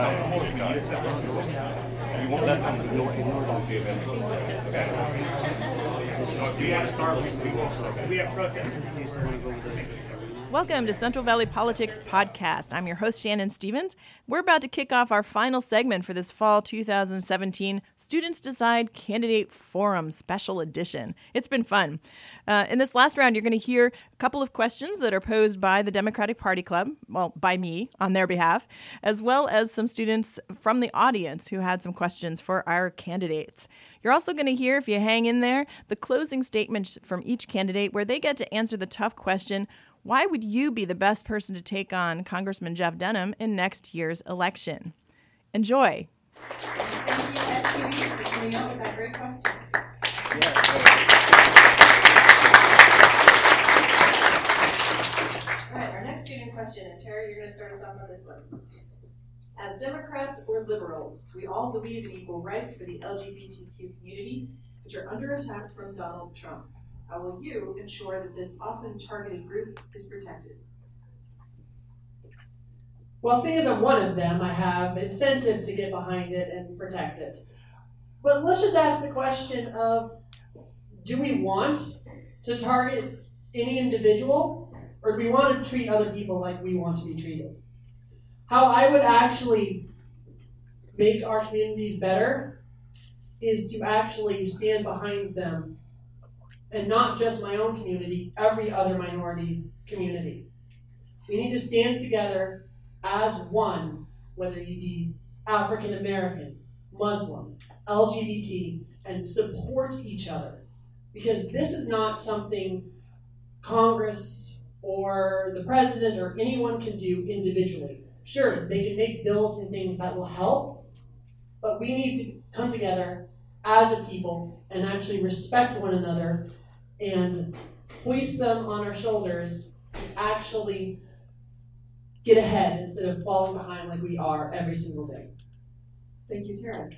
We won't let them ignore the event. Okay? To start, we we. We have. Welcome to Central Valley Politics Podcast. I'm your host, Shannon Stevens. We're about to kick off our final segment for this fall 2017 Students Decide Candidate Forum Special Edition. It's been fun. Uh, in this last round, you're going to hear a couple of questions that are posed by the Democratic Party Club, well, by me on their behalf, as well as some students from the audience who had some questions for our candidates. You're also going to hear, if you hang in there, the closing statements from each candidate where they get to answer the tough question why would you be the best person to take on Congressman Jeff Denham in next year's election? Enjoy. Thank you, SQE, for coming up with that great question. All right, our next student question, and Terry, you're gonna start us off on this one. As Democrats or liberals, we all believe in equal rights for the LGBTQ community, which are under attack from Donald Trump. How will you ensure that this often targeted group is protected? Well, seeing as I'm one of them, I have incentive to get behind it and protect it. But let's just ask the question of do we want to target any individual or do we want to treat other people like we want to be treated? How I would actually make our communities better is to actually stand behind them and not just my own community, every other minority community. We need to stand together as one, whether you be African American, Muslim, LGBT, and support each other. Because this is not something Congress or the president or anyone can do individually. Sure, they can make bills and things that will help, but we need to come together as a people and actually respect one another and hoist them on our shoulders to actually get ahead instead of falling behind like we are every single day. Thank you, Tara.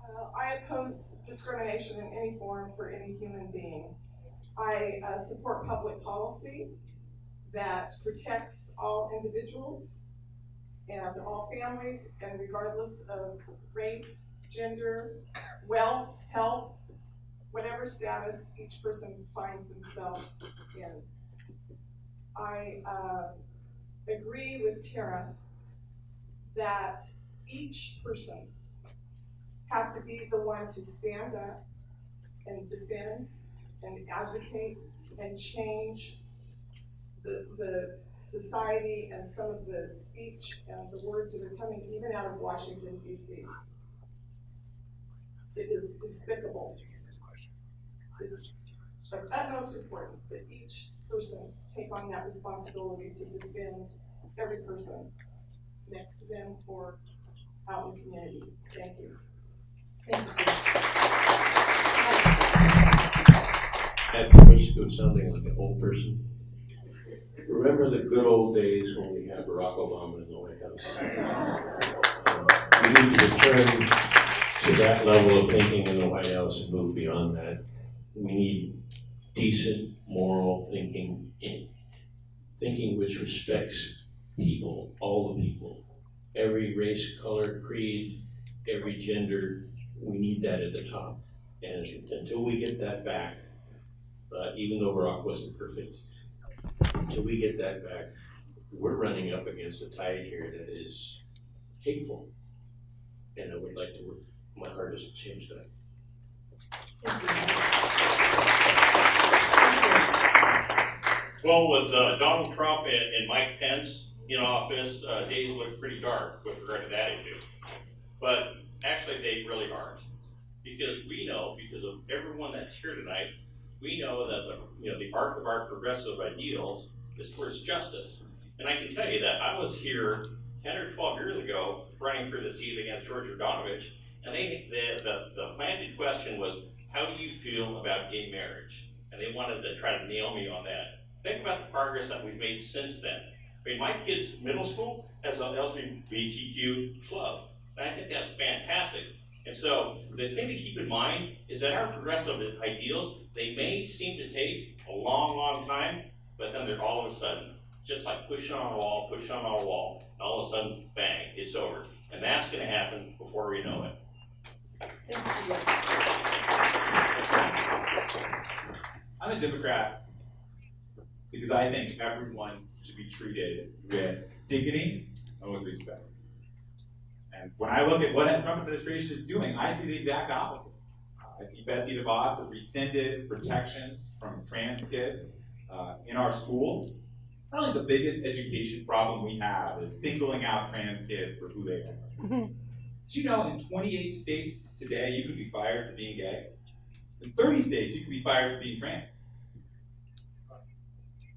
Uh, I oppose discrimination in any form for any human being. I uh, support public policy that protects all individuals and all families, and regardless of race, gender, wealth, health, whatever status each person finds himself in. I uh, agree with Tara that each person has to be the one to stand up and defend and advocate and change the, the society and some of the speech and the words that are coming even out of Washington, D.C. It is despicable. It's of utmost importance that each person take on that responsibility to defend every person next to them or out in the community. Thank you. Thank you, At the risk of sounding like an old person, remember the good old days when we had Barack Obama in the White House? We need to return to that level of thinking in the White House and move beyond that. We need decent, moral thinking, in, thinking which respects people, all the people, every race, color, creed, every gender. We need that at the top. And until we get that back, uh, even though Barack wasn't perfect, until we get that back, we're running up against a tide here that is hateful. And I would like to work my to change that. Well, with uh, Donald Trump and, and Mike Pence in office, uh, days look pretty dark with regard to that issue. But actually, they really aren't. Because we know, because of everyone that's here tonight, we know that the, you know, the arc of our progressive ideals is towards justice. And I can tell you that I was here 10 or 12 years ago running for the seat against George Radanovich, and they, the, the, the planted question was, how do you feel about gay marriage? And they wanted to try to nail me on that. Think about the progress that we've made since then. I mean, my kid's middle school has an LGBTQ club, and I think that's fantastic. And so the thing to keep in mind is that our progressive ideals, they may seem to take a long, long time, but then they're all of a sudden, just like pushing on a wall, pushing on a wall, and all of a sudden, bang, it's over. And that's going to happen before we know it. Thanks, I'm a Democrat because I think everyone should be treated with dignity and with respect. And when I look at what the Trump administration is doing, I see the exact opposite. Uh, I see Betsy DeVos has rescinded protections from trans kids uh, in our schools. Probably the biggest education problem we have is singling out trans kids for who they are. Do you know in 28 states today you could be fired for being gay? In 30 states you could be fired for being trans.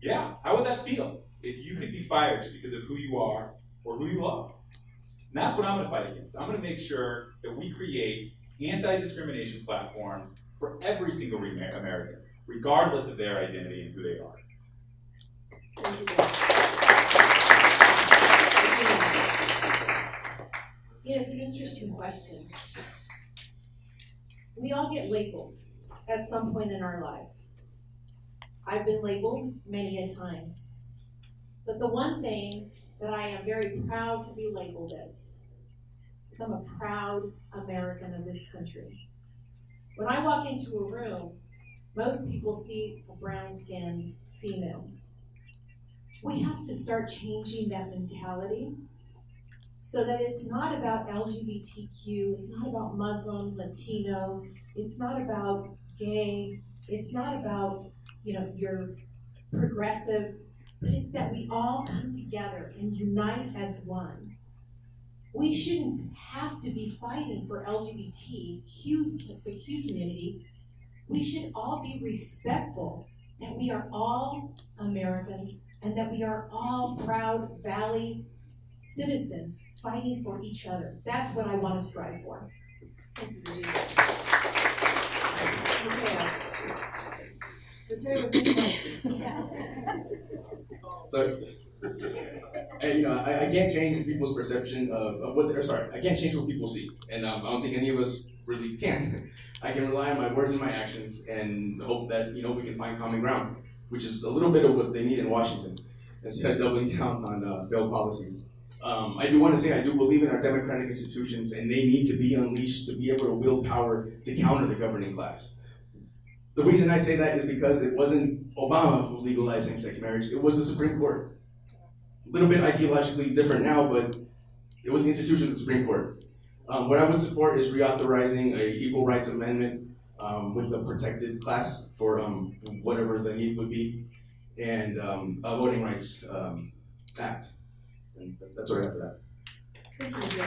Yeah, how would that feel if you could be fired just because of who you are or who you love? And that's what I'm going to fight against. I'm going to make sure that we create anti discrimination platforms for every single American, regardless of their identity and who they are. Thank you, Dave. Yeah, it's an interesting question. We all get labeled at some point in our life. I've been labeled many a times. But the one thing that I am very proud to be labeled as I'm a proud American of this country. When I walk into a room, most people see a brown skinned female. We have to start changing that mentality so that it's not about LGBTQ, it's not about Muslim, Latino, it's not about gay, it's not about, you know, your progressive, but it's that we all come together and unite as one. We shouldn't have to be fighting for LGBTQ, the Q community. We should all be respectful that we are all Americans and that we are all proud Valley citizens fighting for each other. That's what I want to strive for. Thank you, Virginia. Mateo. So, and, you know, I, I can't change people's perception of, of what they're sorry. I can't change what people see, and um, I don't think any of us really can. I can rely on my words and my actions, and hope that you know we can find common ground, which is a little bit of what they need in Washington, instead of doubling down on uh, failed policies. Um, I do want to say I do believe in our democratic institutions, and they need to be unleashed to be able to wield power to counter the governing class. The reason I say that is because it wasn't Obama who legalized same-sex marriage; it was the Supreme Court. A little bit ideologically different now, but it was the institution of the Supreme Court. Um, what I would support is reauthorizing a equal rights amendment um, with the protected class for um, whatever the need would be, and um, a voting rights um, act. And that's what I have for that. You, Mateo.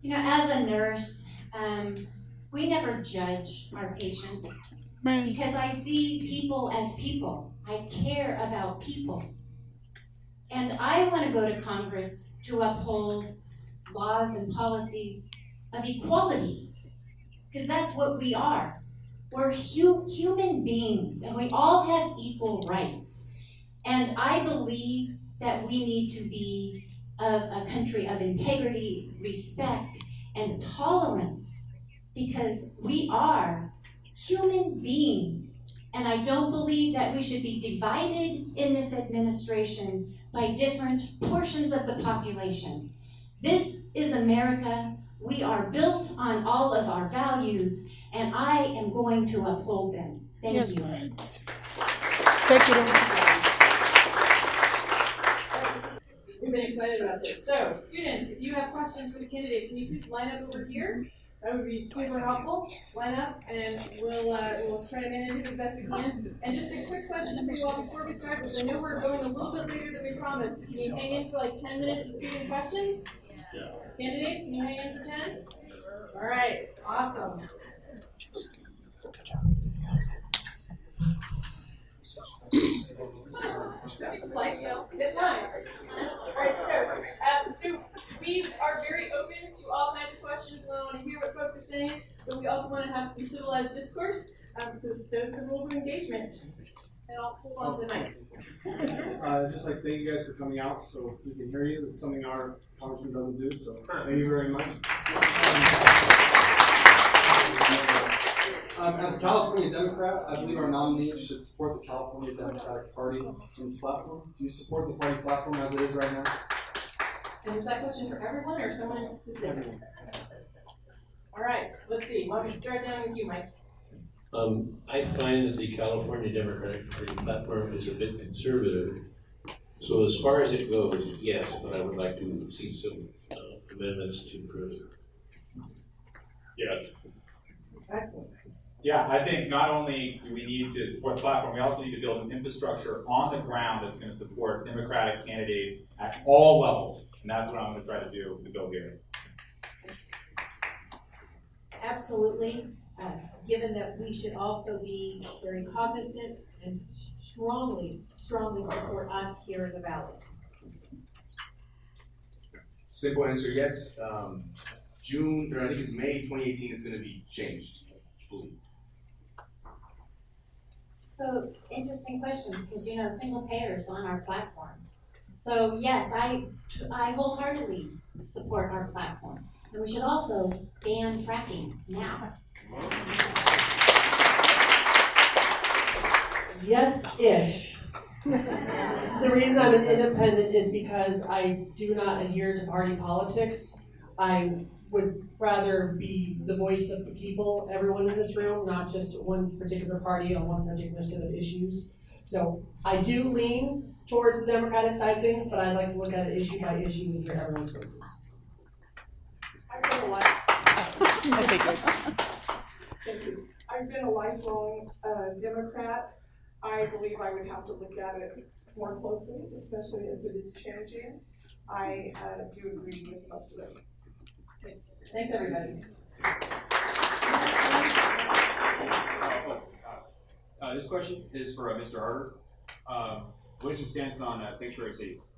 You know, as a nurse, um, we never judge our patients because I see people as people. I care about people. And I want to go to Congress to uphold laws and policies of equality because that's what we are. We're hu- human beings and we all have equal rights. And I believe that we need to be a, a country of integrity, respect, and tolerance because we are human beings. And I don't believe that we should be divided in this administration by different portions of the population. This is America. We are built on all of our values, and I am going to uphold them. Thank Yes, you. Thank you. We've been excited about this. So, students, if you have questions for the candidates, can you please line up over here? That would be super helpful. Line up, and we'll uh, we'll try to manage it as best we can. And just a quick question for you all before we start, because I know we're going a little bit later than we promised. Can you hang in for like 10 minutes of student questions? Yeah. Candidates, can you hang in for 10? All right, awesome. Like, you know, hit line. Alright, so, um, so we are very open to all kinds of questions. We want to hear what folks are saying, but we also want to have some civilized discourse. Um, so those are the rules of engagement. And I'll hold on to the mic. Uh, just like thank you guys for coming out so we can hear you. It's something our congressman doesn't do, so thank you very much. Um, as a California Democrat, I believe our nominee should support the California Democratic Party and its platform. Do you support the party platform as it is right now? And is that question for everyone or someone in specific? All right, let's see. Why don't start down with you, Mike? Um, I find that the California Democratic Party platform is a bit conservative. So as far as it goes, yes, but I would like to see some uh, amendments to improve it. Yes. Excellent. Yeah, I think not only do we need to support the platform, we also need to build an infrastructure on the ground that's going to support Democratic candidates at all levels. And that's what I'm going to try to do to build here. Absolutely, uh, given that we should also be very cognizant and strongly, strongly support us here in the valley. Simple answer, yes. Um, June, or I think it's May 2018, it's going to be changed fully. So, interesting question, because you know, single payer is on our platform. So, yes, I, I wholeheartedly support our platform. And we should also ban fracking now. Yes-ish. The reason I'm an independent is because I do not adhere to party politics. I would rather be the voice of the people, everyone in this room, not just one particular party on one particular set of issues. So I do lean towards the Democratic side of things, but I like to look at it issue by issue and hear everyone's voices. I've been a life, I figured. thank you. I've been a lifelong uh, Democrat. I believe I would have to look at it more closely, especially if it is changing. I uh, do agree with most of it. Thanks, Thanks, everybody. Uh, this question is for uh, Mr. Harder. Um, what is your stance on uh, sanctuary cities?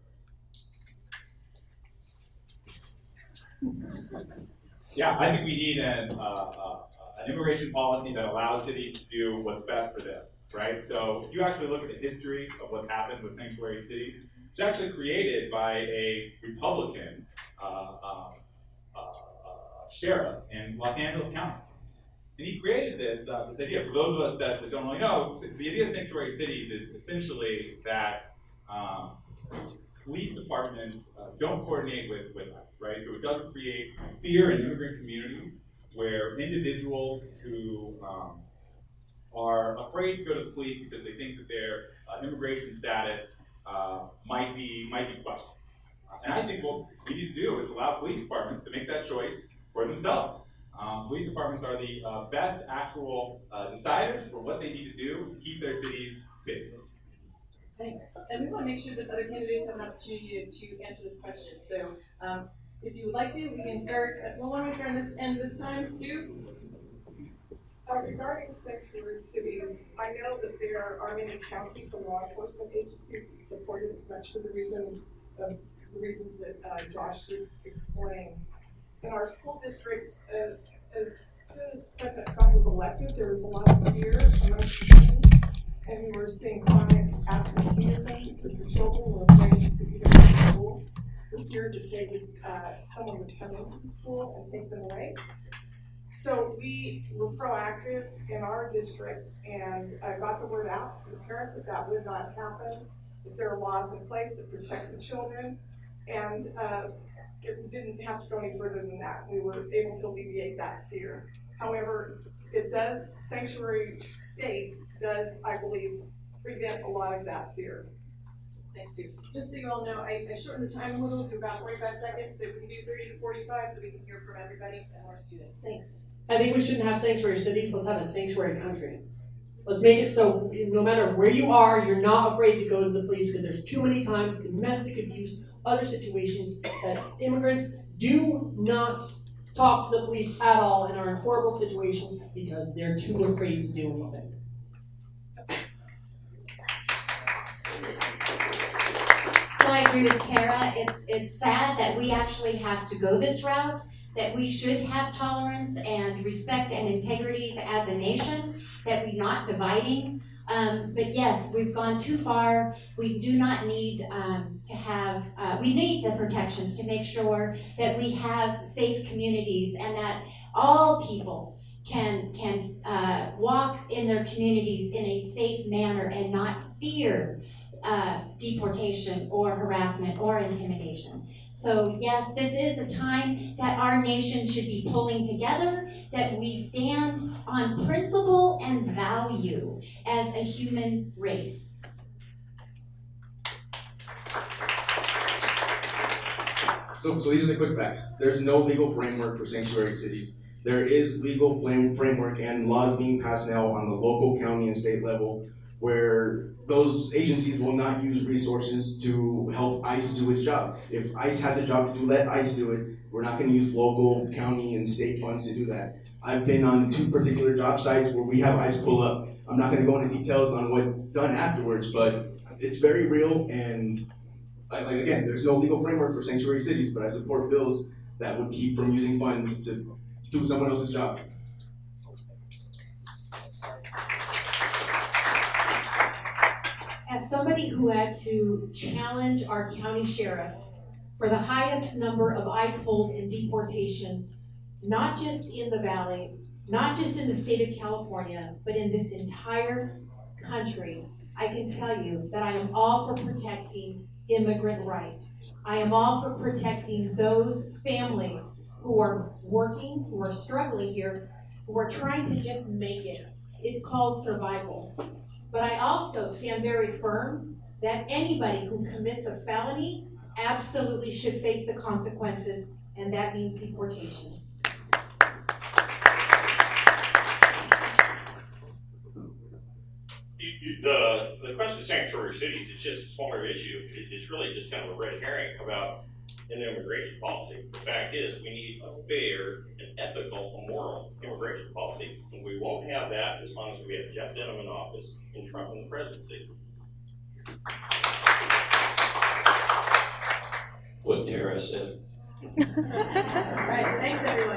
Yeah, I think we need an, uh, uh, an immigration policy that allows cities to do what's best for them, right? So if you actually look at the history of what's happened with sanctuary cities, it's actually created by a Republican uh, uh, sheriff in Los Angeles County. And he created this, uh, this idea. For those of us that, don't really know, the idea of sanctuary cities is essentially that um, police departments uh, don't coordinate with, with us, right? So it doesn't create fear in immigrant communities where individuals who um, are afraid to go to the police because they think that their uh, immigration status uh, might be might be questioned. Uh, and I think what we need to do is allow police departments to make that choice for themselves. Um, police departments are the uh, best actual uh, deciders for what they need to do to keep their cities safe. Thanks. And we want to make sure that other candidates have an opportunity to answer this question. So um, if you would like to, we can start, well, why don't we start on this end this time? Sue? Uh, regarding sanctuary cities, I know that there are many counties and law enforcement agencies that support it much for the reason of the reasons that uh, Josh just explained. In our school district, uh, as soon as President Trump was elected, there was a lot of fear among students, and we were seeing chronic absenteeism because the children were afraid to go to school. The fear that they would, uh, someone would come into the school and take them away. So we were proactive in our district and uh, got the word out to the parents that that would not happen, that there are laws in place that protect the children, and uh, it didn't have to go any further than that. We were able to alleviate that fear. However, it does, sanctuary state does, I believe, prevent a lot of that fear. Thanks, Sue. Just so you all know, I, I shortened the time a little to about 45 seconds, so we can do 30 to 45 so we can hear from everybody and more students. Thanks. I think we shouldn't have sanctuary cities, let's have a sanctuary country. Let's make it so no matter where you are, you're not afraid to go to the police because there's too many times domestic abuse, other situations that immigrants do not talk to the police at all and are in horrible situations because they're too afraid to do anything. So I agree with Tara. It's it's sad that we actually have to go this route. That we should have tolerance and respect and integrity as a nation. That we're not dividing. Um, but yes, we've gone too far. We do not need um, to have. Uh, we need the protections to make sure that we have safe communities and that all people can can uh, walk in their communities in a safe manner and not fear uh, deportation or harassment or intimidation. So yes, this is a time that our nation should be pulling together, that we stand on principle and value as a human race. So, so these are the quick facts. There's no legal framework for sanctuary cities. There is legal frame, framework and laws being passed now on the local, county, and state level where those agencies will not use resources to help ICE do its job. If ICE has a job to do, let ICE do it. We're not going to use local, county, and state funds to do that. I've been on two particular job sites where we have ICE pull up. I'm not going to go into details on what's done afterwards, but it's very real and like again, there's no legal framework for sanctuary cities, but I support bills that would keep from using funds to do someone else's job. As somebody who had to challenge our county sheriff for the highest number of ICE holds and deportations, not just in the valley, not just in the state of California, but in this entire country, I can tell you that I am all for protecting immigrant rights. I am all for protecting those families who are working, who are struggling here, who are trying to just make it. It's called survival. But I also stand very firm that anybody who commits a felony absolutely should face the consequences, and that means deportation. The, the question of sanctuary cities is just a smaller issue. It, it's really just kind of a red herring about an immigration policy. The fact is, we need a fair and ethical and moral immigration policy, and we won't have that as long as we have Jeff Denham in office and Trump in the presidency. What Tara said. Alright, thanks everyone.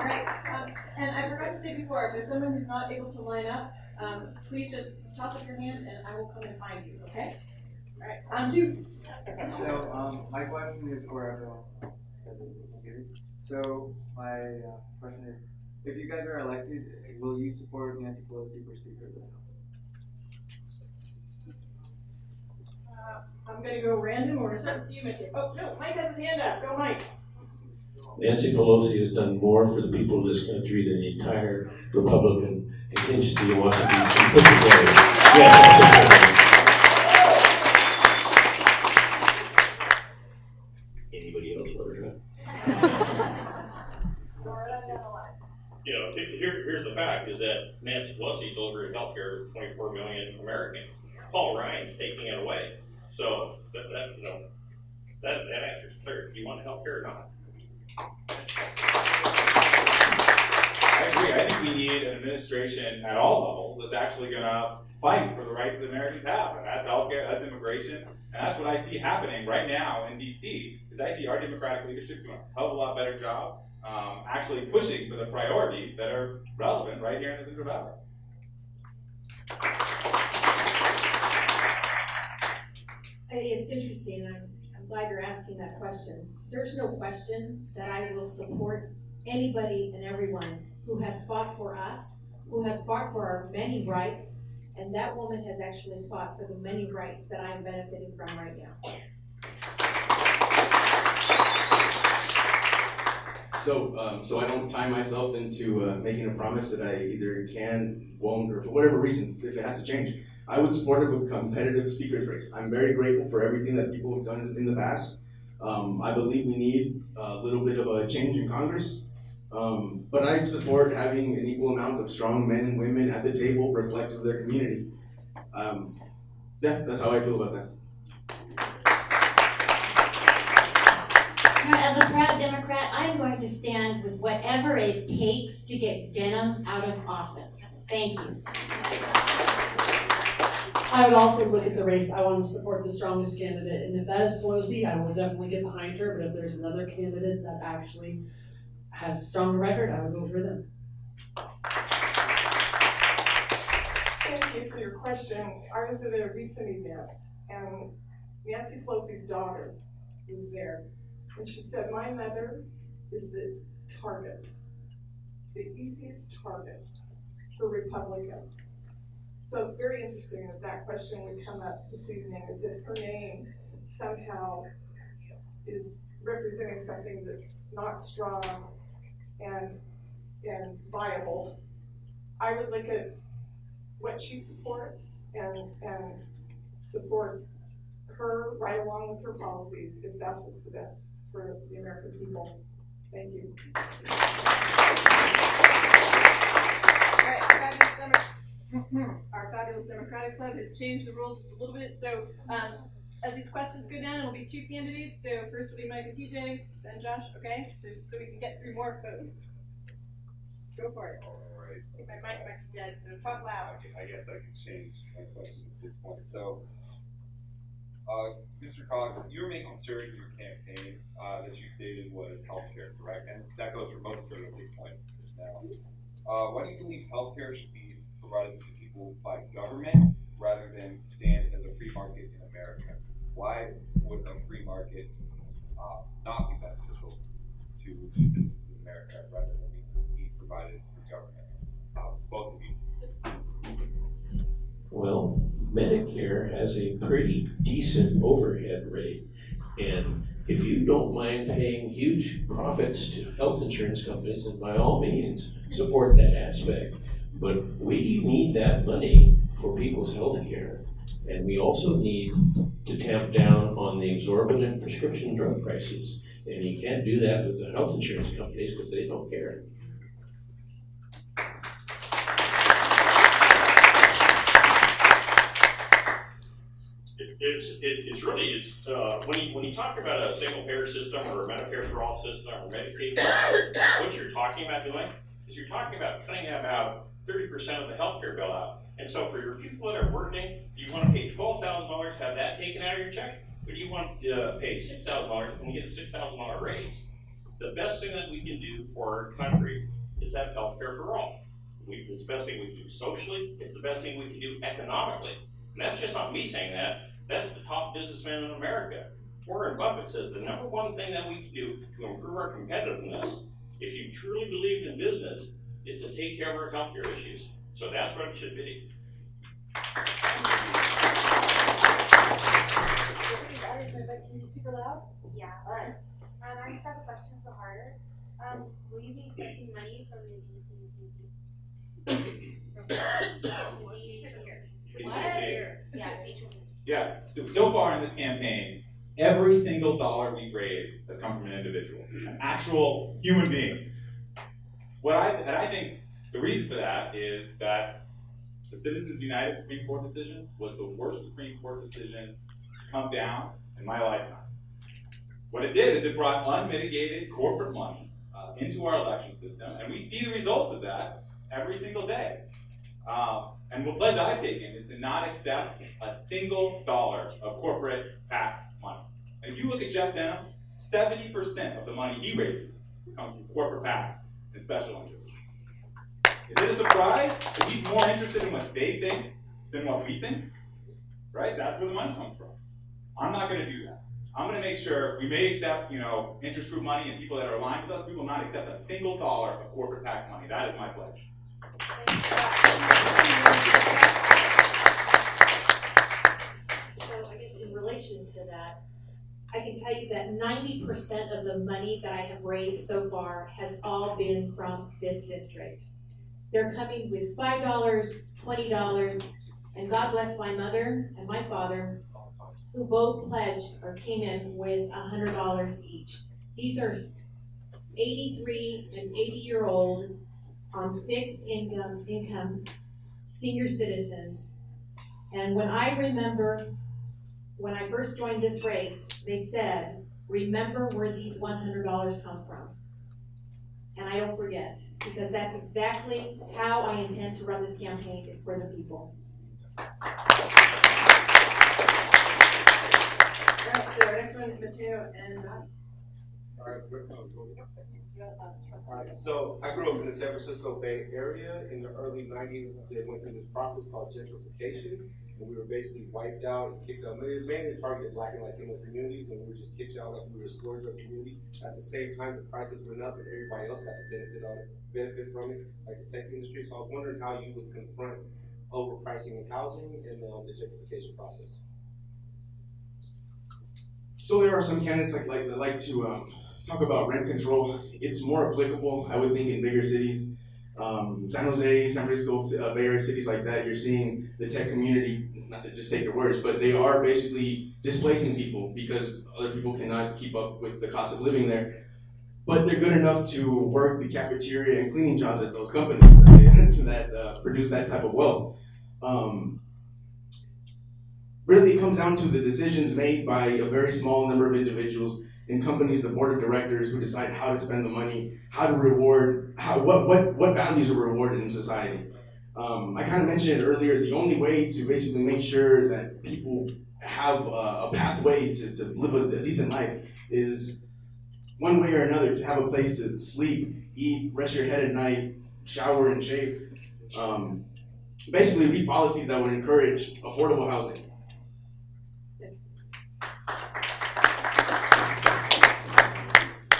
Alright, um, and I forgot to say before, if there's someone who's not able to line up, um, please just toss up your hand and I will come and find you, okay? Alright, on two. So, um, my question is for everyone. So, my uh, question is, if you guys are elected, will you support Nancy Pelosi for Speaker of the House? Uh, I'm gonna go random or start with you, Mitch. Oh, no, Mike has his hand up, go Mike. Nancy Pelosi has done more for the people of this country than the entire Republican contingency in Washington D.C. put together. Yes, here, here's the fact, is that Nancy Pelosi delivered health care to twenty-four million Americans. Paul Ryan's taking it away. So, that, that, you know, that, that answer's clear. Do you want health care or not? I agree. I think we need an administration at all levels that's actually going to fight for the rights that Americans have, and that's healthcare, that's immigration, and that's what I see happening right now in D.C. Is I see our Democratic leadership doing a hell of a lot better job, um, actually pushing for the priorities that are relevant right here in the Central Valley. It's interesting, I'm, I'm glad you're asking that question. There's no question that I will support anybody and everyone who has fought for us, who has fought for our many rights, and that woman has actually fought for the many rights that I am benefiting from right now. So, um, so I don't tie myself into uh, making a promise that I either can, won't, or for whatever reason, if it has to change. I would support a competitive speakers race. I'm very grateful for everything that people have done in the past. Um, I believe we need a little bit of a change in Congress. Um, but I support having an equal amount of strong men and women at the table reflective of their community. Um, yeah, that's how I feel about that. As a proud Democrat, I'm going to stand with whatever it takes to get Denham out of office. Thank you. I would also look at the race. I want to support the strongest candidate, and if that is Pelosi, I will definitely get behind her. But if there's another candidate that actually has a stronger record, I would vote for them. Thank you for your question. I was at a recent event and Nancy Pelosi's daughter was there. And she said, my mother is the target. the easiest target for Republicans. So it's very interesting that that question would come up this evening as if her name somehow is representing something that's not strong and, and viable. I would look at what she supports and, and support her right along with her policies if that's what's the best for the American people. Thank you. Fabulous our fabulous Democratic Club has changed the rules just a little bit. So, um, as these questions go down, it'll be two candidates. So first will be Mike and TJ, then Josh. Okay, so, so we can get through more folks. Go for it. Alright. I think my mic might be dead, so talk loud. I guess I can change my question at this point. So, uh, Mr. Cox, your main concern in your campaign, uh, that you stated was healthcare, correct? And that goes for most of it at this point now. Uh, why do you believe healthcare should be provided to people by government rather than stand as a free market in America? Why would a free market, uh, not be beneficial to citizens America rather than be provided through government? Uh, both of you. Well, Medicare has a pretty decent overhead rate. And if you don't mind paying huge profits to health insurance companies, then by all means, support that aspect. But we need that money for people's health care. And we also need to tamp down on the exorbitant prescription drug prices. And you can't do that with the health insurance companies because they don't care. It, it's, it, it's really, it's, uh, when you, when you talk about a single payer system or a Medicare for all system or Medicaid, what you're talking about doing is you're talking about cutting about thirty percent of the healthcare bill out. And so for your people that are working, do you wanna pay twelve thousand dollars, have that taken out of your check? Or do you want to pay six thousand dollars and get a six thousand dollar raise? The best thing that we can do for our country is have health care for all. We, it's the best thing we can do socially, it's the best thing we can do economically. And that's just not me saying that, that's the top businessman in America. Warren Buffett says the number one thing that we can do to improve our competitiveness, if you truly believe in business, is to take care of our healthcare issues. So that's what it should be. Can you super loud? Yeah. Alright. Um, I just have a question for Harder. Um, will you be accepting money from the DCCC? Yeah, Yeah, so, so far in this campaign, every single dollar we've raised has come from an individual, an actual human being. What I, and I think the reason for that is that the Citizens United Supreme Court decision was the worst Supreme Court decision to come down in my lifetime. What it did is it brought unmitigated corporate money uh, into our election system, and we see the results of that every single day. Um, and the pledge I've taken is to not accept a single dollar of corporate PAC money. And if you look at Jeff Denham, 70% of the money he raises comes from corporate PACs and special interests. Is it a surprise that he's more interested in what they think than what we think? Right? That's where the money comes from. I'm not going to do that. I'm going to make sure we may accept, you know, interest group money and people that are aligned with us. We will not accept a single dollar of corporate PAC money. That is my pledge. So I guess in relation to that, I can tell you that ninety percent of the money that I have raised so far has all been from this district. They're coming with five dollars, twenty dollars, and God bless my mother and my father, who both pledged or came in with a hundred dollars each. These are eighty-three and eighty-year-old on fixed income, income senior citizens. And when I remember, when I first joined this race, they said, remember where these one hundred dollars come from. And I don't forget, because that's exactly how I intend to run this campaign, it's for the people. Alright, so our next one, Mateo and Don. Alright, so I grew up in the San Francisco Bay Area in the early nineties. They went through this process called gentrification. And we were basically wiped out and kicked out. Mainly targeted black and Latino communities, and we were just kicked out like we were a scourge of the community. At the same time, the prices went up, and everybody else got the benefit it, benefit from it, like the tech industry. So I was wondering how you would confront overpricing in housing and um, the gentrification process. So there are some candidates like like that like to um, talk about rent control. It's more applicable, I would think, in bigger cities. Um, San Jose, San Francisco, uh, Bay Area cities like that. You're seeing the tech community, not to just take your words, but they are basically displacing people because other people cannot keep up with the cost of living there. But they're good enough to work the cafeteria and cleaning jobs at those companies that uh, produce that type of wealth. Um, really, it comes down to the decisions made by a very small number of individuals in companies, the board of directors, who decide how to spend the money, how to reward, how what what what values are rewarded in society. Um, I kind of mentioned it earlier. The only way to basically make sure that people have a, a pathway to, to live a, a decent life is one way or another to have a place to sleep, eat, rest your head at night, shower and shave. Um, basically, be policies that would encourage affordable housing.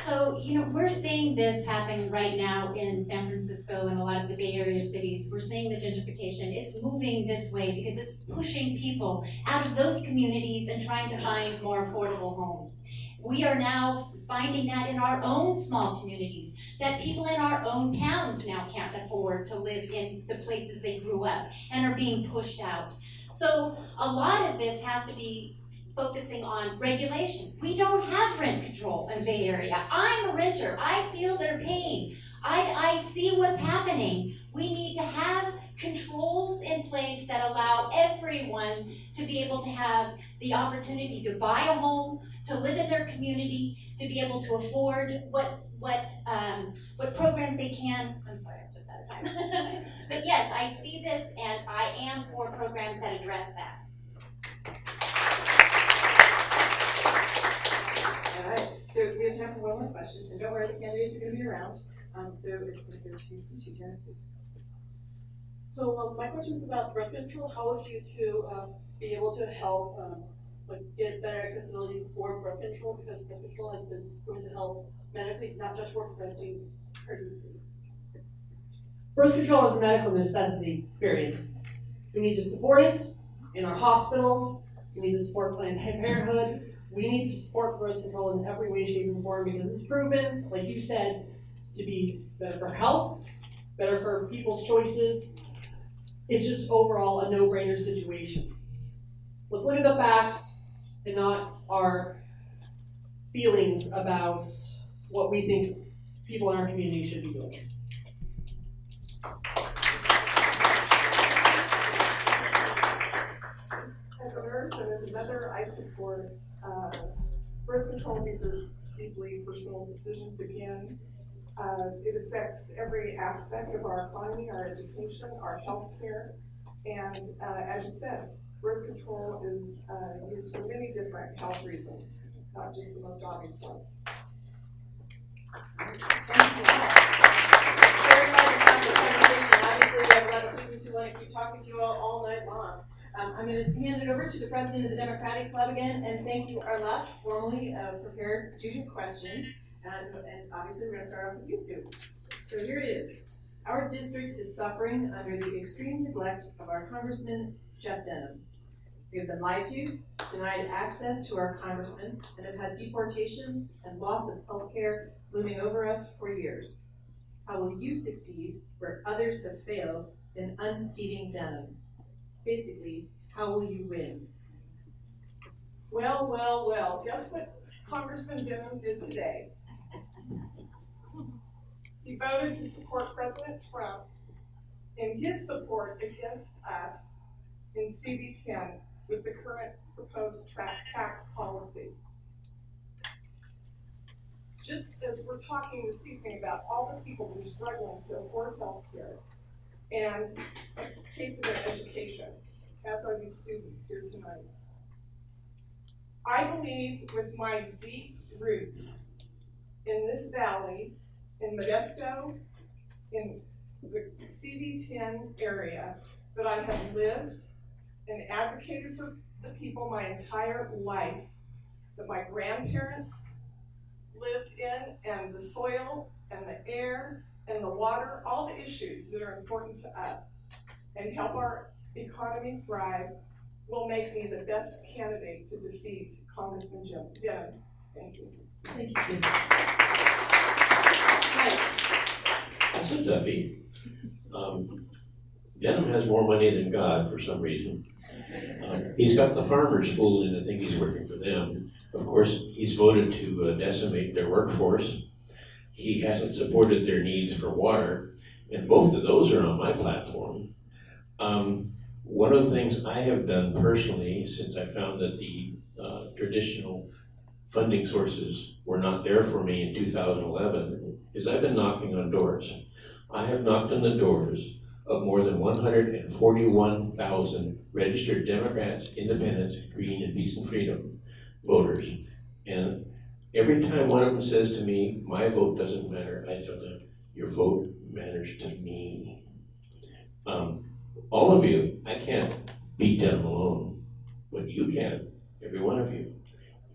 So, you know, we're seeing this happen right now in San Francisco and a lot of the Bay Area cities. We're seeing the gentrification. It's moving this way because it's pushing people out of those communities and trying to find more affordable homes. We are now finding that in our own small communities, that people in our own towns now can't afford to live in the places they grew up and are being pushed out. So, a lot of this has to be focusing on regulation. We don't have rent control in Bay Area. I'm a renter. I feel their pain. I, I see what's happening. We need to have controls in place that allow everyone to be able to have the opportunity to buy a home, to live in their community, to be able to afford what what um, what programs they can. I'm sorry, I'm just out of time. but yes, I see this, and I am for programs that address that. All right, so we have time for one more question, and don't worry, the candidates are gonna be around. Um, so it's gonna go to, to Tennessee. So um, my question is about birth control. How would you to um, be able to help um, like get better accessibility for birth control because birth control has been proven to help medically, not just for preventing pregnancy. Birth control is a medical necessity, period. We need to support it in our hospitals. We need to support Planned Parenthood. We need to support birth control in every way, shape, and form because it's proven, like you said, to be better for health, better for people's choices. It's just overall a no-brainer situation. Let's look at the facts and not our feelings about what we think people in our community should be doing. As a nurse and as a mother, I support uh, birth control. These are deeply personal decisions again. Uh, it affects every aspect of our economy, our education, our health care. And uh, as you said, birth control is uh, used for many different health reasons, not just the most obvious ones. Who want to keep talking to you all, all night long. Um, I'm going to hand it over to the president of the Democratic Club again, and thank you. Our last formally uh, prepared student question, and, and obviously we're going to start off with you, Sue. So here it is. Our district is suffering under the extreme neglect of our Congressman Jeff Denham. We have been lied to, denied access to our congressman, and have had deportations and loss of health care looming over us for years. How will you succeed where others have failed in unseating Denham? Basically, how will you win? Well, well, well, guess what Congressman Denham did today? He voted to support President Trump in his support against us in CD10 with the current proposed tax policy. Just as we're talking this evening about all the people who are struggling to afford health care and pay for their education, as are these students here tonight. I believe with my deep roots in this valley, in Modesto, in the CD10 area, that I have lived and advocated for the people my entire life that my grandparents lived in, and the soil, and the air, and the water, all the issues that are important to us, and help our economy thrive, will make me the best candidate to defeat Congressman Jim Denham. Thank you. Thank you, Sue. That's a toughie. Um, Denham has more money than God for some reason. Um, he's got the farmers fooled into thinking he's working for them. Of course, he's voted to uh, decimate their workforce. He hasn't supported their needs for water, and both of those are on my platform. Um, one of the things I have done personally, since I found that the uh, traditional funding sources were not there for me in 2011, is I've been knocking on doors. I have knocked on the doors of more than 141,000 registered Democrats, Independents, Green, and Peace and Freedom voters. And every time one of them says to me, my vote doesn't matter, I tell them, your vote matters to me. Um, all of you, I can't beat them alone, but you can, every one of you.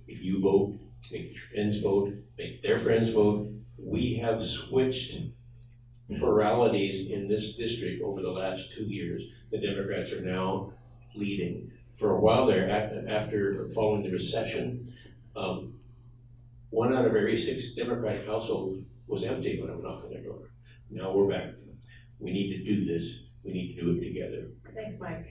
If you vote, make your friends vote, make their friends vote. We have switched pluralities in this district over the last two years. The Democrats are now leading. For a while there, after, following the recession, um, one out of every six Democratic households was empty when I knocked on their door. Now we're back. We need to do this. We need to do it together. Thanks, Mike.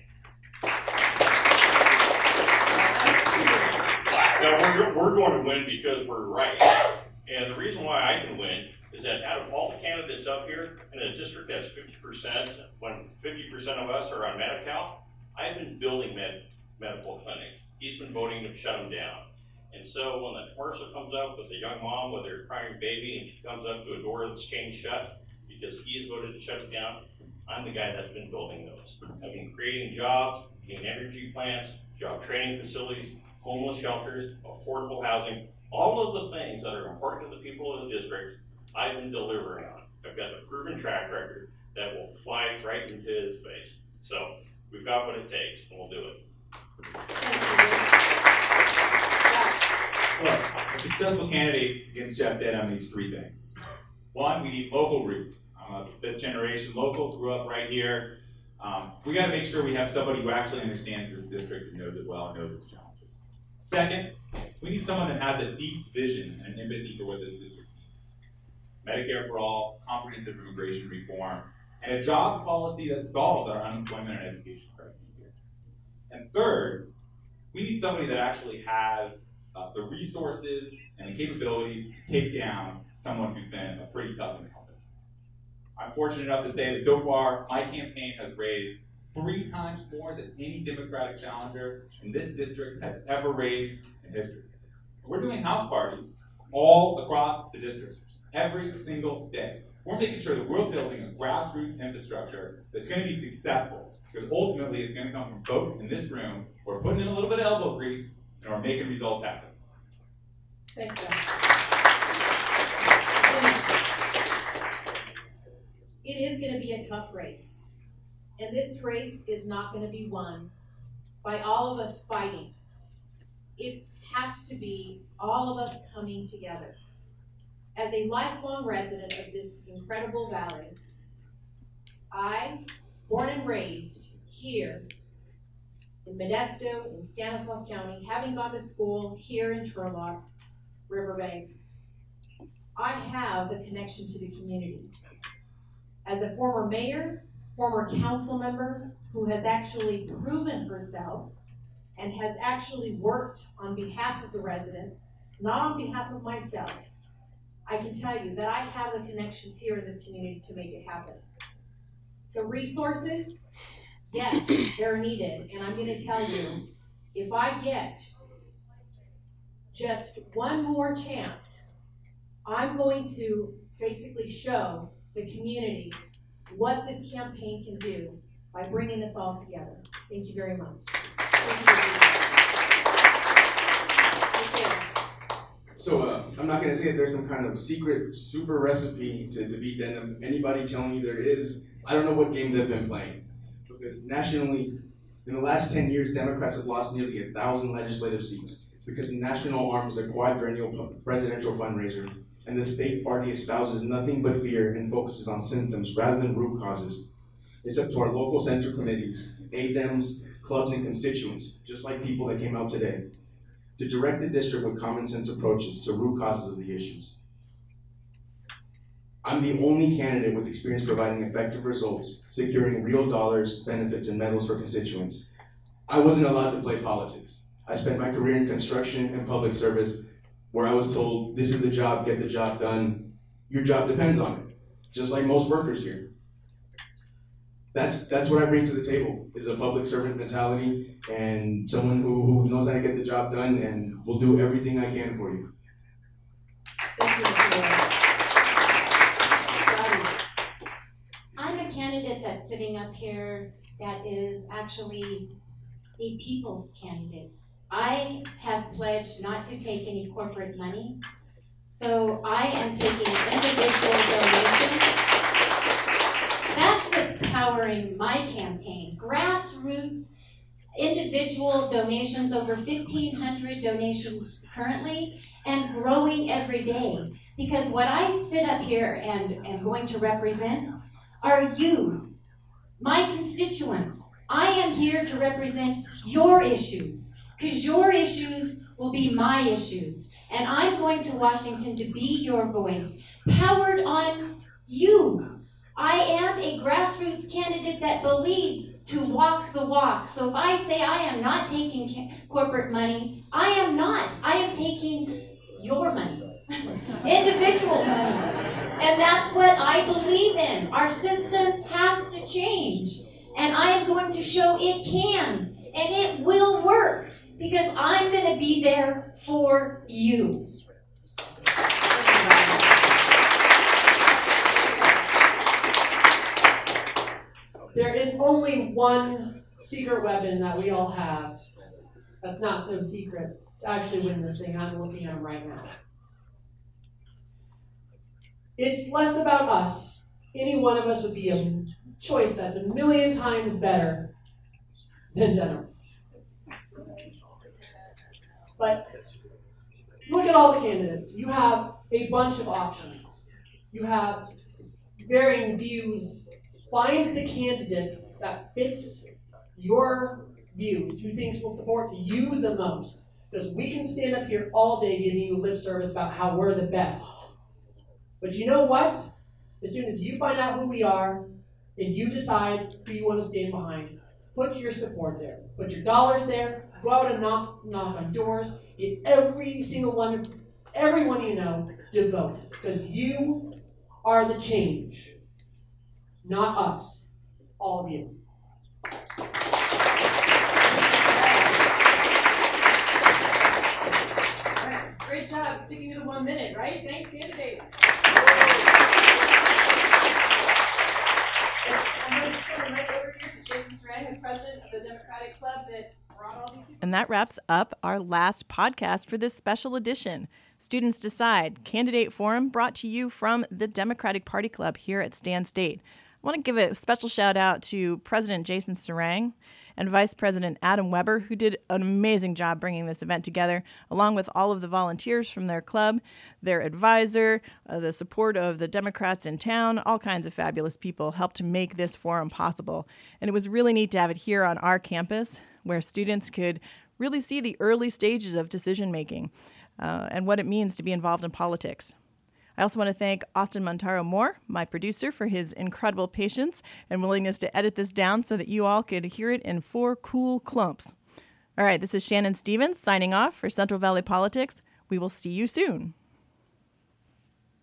Now, we're, we're going to win because we're right. And the reason why I can win is that out of all the candidates up here, in a district that's fifty percent, when fifty percent of us are on Medi-Cal, I've been building med, medical clinics. He's been voting to shut them down. And so when the commercial comes up with a young mom with her crying baby and she comes up to a door that's chained shut because he has voted to shut it down, I'm the guy that's been building those. I've been creating jobs, clean energy plants, job training facilities, homeless shelters, affordable housing, all of the things that are important to the people of the district, I've been delivering on. I've got a proven track record that will fly right into his face. So we've got what it takes, and we'll do it. Look, a successful candidate against Jeff Denham needs three things. One, we need local roots. I'm a fifth generation local, grew up right here. Um, we got to make sure we have somebody who actually understands this district and knows it well and knows its challenges. Second, we need someone that has a deep vision and empathy for what this district needs. Medicare for all, comprehensive immigration reform, and a jobs policy that solves our unemployment and education crises here. And third, we need somebody that actually has uh, the resources and the capabilities to take down someone who's been a pretty tough incumbent. I'm fortunate enough to say that so far, my campaign has raised three times more than any Democratic challenger in this district has ever raised in history. We're doing house parties all across the district every single day. We're making sure that we're building a grassroots infrastructure that's going to be successful because ultimately it's going to come from folks in this room who are putting in a little bit of elbow grease and are making results happen. Thanks, Jeff. It is going to be a tough race. And this race is not going to be won by all of us fighting. It has to be all of us coming together. As a lifelong resident of this incredible valley, I, born and raised here in Modesto, in Stanislaus County, having gone to school here in Turlock, Riverbank, I have a connection to the community. As a former mayor, former council member who has actually proven herself and has actually worked on behalf of the residents, not on behalf of myself, I can tell you that I have the connections here in this community to make it happen. The resources, yes, they're needed, and I'm gonna tell you, if I get just one more chance, I'm going to basically show the community what this campaign can do by bringing us all together. Thank you very much. So uh, I'm not gonna say that there's some kind of secret super recipe to, to beat Denham. Anybody telling me there is, I don't know what game they've been playing. Because nationally, In the last 10 years, Democrats have lost nearly a thousand legislative seats because the national arm is a quadrennial presidential fundraiser, and the state party espouses nothing but fear and focuses on symptoms rather than root causes. It's up to our local center committees, ADEMs, clubs, and constituents, just like people that came out today, to direct the district with common sense approaches to root causes of the issues. I'm the only candidate with experience providing effective results, securing real dollars, benefits, and medals for constituents. I wasn't allowed to play politics. I spent my career in construction and public service where I was told, this is the job, get the job done. Your job depends on it, just like most workers here. That's, that's what I bring to the table, is a public servant mentality and someone who, who knows how to get the job done and will do everything I can for you. I'm a candidate that's sitting up here that is actually a people's candidate. I have pledged not to take any corporate money, so I am taking individual donations. That's what's powering my campaign. Grassroots, individual donations, over 1,500 donations currently, and growing every day. Because what I sit up here and am going to represent are you, my constituents. I am here to represent your issues, because your issues will be my issues. And I'm going to Washington to be your voice, powered on you. I am a grassroots candidate that believes to walk the walk. So if I say I am not taking ca- corporate money, I am not. I am taking your money, individual money. And that's what I believe in. Our system has to change. And I am going to show it can. And it will work because I'm going to be there for you. There is only one secret weapon that we all have that's not so secret to actually win this thing. I'm looking at them right now. It's less about us. Any one of us would be a choice that's a million times better than Jennifer. But look at all the candidates. You have a bunch of options. You have varying views. Find the candidate that fits your views, who thinks will support you the most. Because we can stand up here all day giving you lip service about how we're the best. But you know what? As soon as you find out who we are and you decide who you want to stand behind, put your support there. Put your dollars there. Go out and knock, knock on doors. Get every single one, everyone you know to vote. Because you are the change, not us. All of you. Great job sticking to the one minute, right? Thanks, candidates. And that wraps up our last podcast for this special edition. Students Decide Candidate Forum brought to you from the Democratic Party Club here at Stan State. I want to give a special shout out to President Jason Sarang and Vice President Adam Weber, who did an amazing job bringing this event together, along with all of the volunteers from their club, their advisor, uh, the support of the Democrats in town, all kinds of fabulous people helped to make this forum possible. And it was really neat to have it here on our campus where students could really see the early stages of decision making uh, and what it means to be involved in politics. I also want to thank Austin Montaro Moore, my producer, for his incredible patience and willingness to edit this down so that you all could hear it in four cool clumps. All right, this is Shannon Stevens signing off for Central Valley Politics. We will see you soon.